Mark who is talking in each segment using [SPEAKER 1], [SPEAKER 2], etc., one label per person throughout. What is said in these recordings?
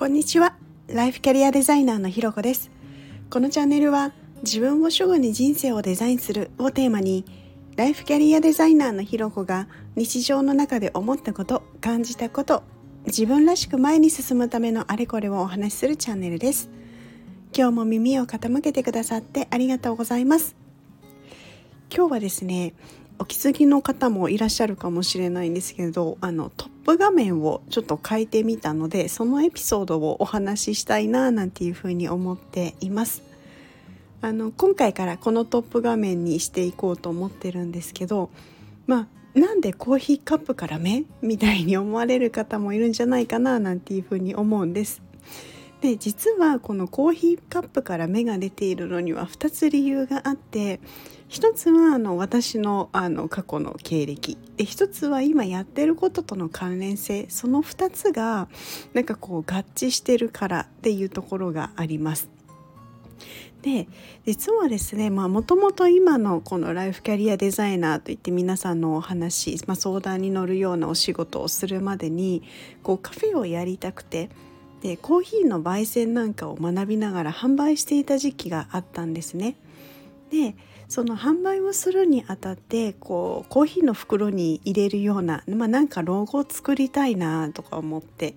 [SPEAKER 1] こんにちは。ライフキャリアデザイナーのひろこです。このチャンネルは自分を主語に人生をデザインするをテーマにライフキャリアデザイナーのひろこが日常の中で思ったこと感じたこと自分らしく前に進むためのあれこれをお話しするチャンネルです。今日も耳を傾けてくださってありがとうございます。今日はですねお気づきの方もいらっしゃるかもしれないんですけどあのトップ画面をちょっと変えてみたのでそのエピソードをお話ししたいななんていうふうに思っています。あの今回からこのトップ画面にしていこうと思ってるんですけどまあなんでコーヒーカップから目みたいに思われる方もいるんじゃないかななんていうふうに思うんです。で実はこのコーヒーカップから芽が出ているのには2つ理由があって一つはあの私のあの過去の経歴で一つは今やってることとの関連性その2つがなんかこう合致してるからっていうところがあります。で実はですねもともと今のこのライフキャリアデザイナーといって皆さんのお話、まあ、相談に乗るようなお仕事をするまでにこうカフェをやりたくてでコーヒーの焙煎なんかを学びながら販売していた時期があったんですね。でその販売をするにあたってこうコーヒーの袋に入れるような、まあ、なんかロゴを作りたいなとか思って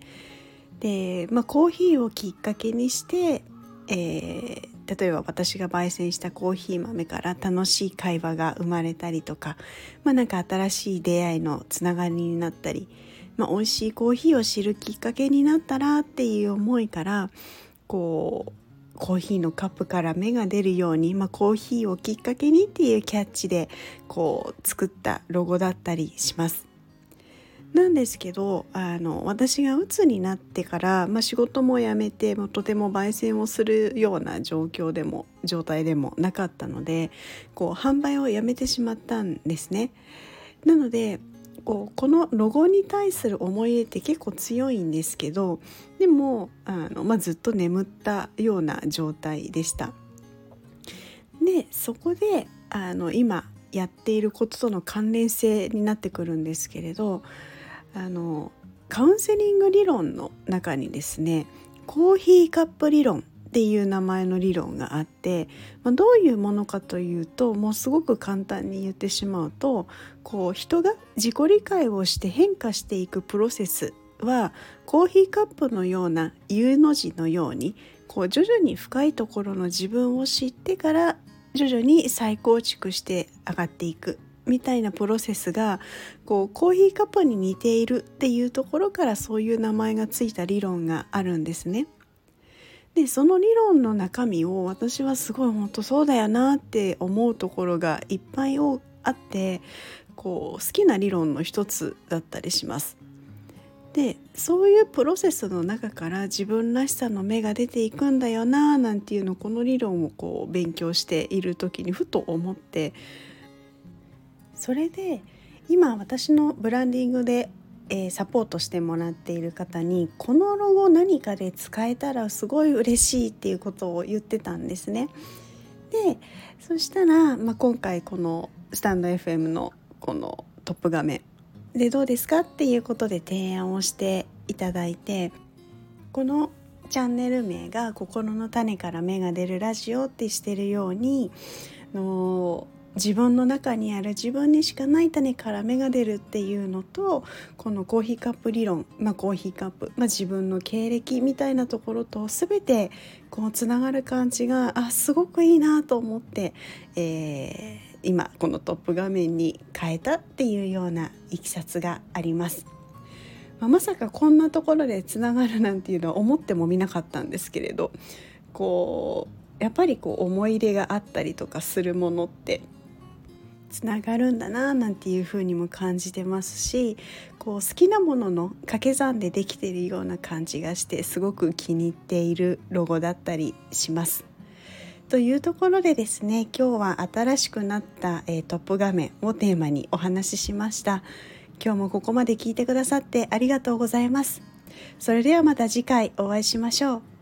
[SPEAKER 1] で、まあ、コーヒーをきっかけにして、えー、例えば私が焙煎したコーヒー豆から楽しい会話が生まれたりとか、まあ、か新しい出会いのつながりになったり、まあ、美味しいコーヒーを知るきっかけになったらっていう思いからこうコーヒーのカップから芽が出るように、まあ、コーヒーをきっかけにっていうキャッチでこう作ったロゴだったりします。なんですけどあの私が鬱になってから、まあ、仕事も辞めてもとても焙煎をするような状況でも状態でもなかったのでこう販売をやめてしまったんですね。なのでこうこのロゴに対する思い入れって結構強いんですけどでもあの、まあ、ずっと眠ったような状態でした。でそこであの今やっていることとの関連性になってくるんですけれどあのカウンセリング理論の中にですねコーヒーカップ理論っていう名前の理論があって、まあ、どういうものかというともうすごく簡単に言ってしまうとこう人が自己理解をして変化していくプロセスはコーヒーカップのような U の字のようにこう徐々に深いところの自分を知ってから徐々に再構築して上がっていくみたいなプロセスがこうコーヒーカップに似ているっていうところからそういう名前がついた理論があるんですね。でその理論の中身を私はすごい本当そうだよなって思うところがいっぱいあってこう好きな理論の一つだったりします。でそういうプロセスの中から自分らしさの芽が出ていくんだよななんていうのをこの理論をこう勉強している時にふと思ってそれで今私のブランディングでえー、サポートしてもらっている方にこのロゴ何かで使えたらすごい嬉しいっていうことを言ってたんですね。でそしたら、まあ、今回このスタンド FM のこのトップ画面でどうですかっていうことで提案をしていただいてこのチャンネル名が「心の種から芽が出るラジオ」ってしてるようにの自分の中にある自分にしかない種から芽が出るっていうのとこのコーヒーカップ理論、まあ、コーヒーカップ、まあ、自分の経歴みたいなところと全てこうつながる感じがあすごくいいなと思って、えー、今このトップ画面に変えたっていうようないきさつがあります。まあ、まさかこんなところでつながるなんていうのは思ってもみなかったんですけれどこうやっぱりこう思い入れがあったりとかするものってつながるんだななんていう風にも感じてますしこう好きなものの掛け算でできているような感じがしてすごく気に入っているロゴだったりします。というところでですね今日は新しくなった、えー、トップ画面をテーマにお話ししました。今日もここまで聞いてくださってありがとうございます。それではまた次回お会いしましょう。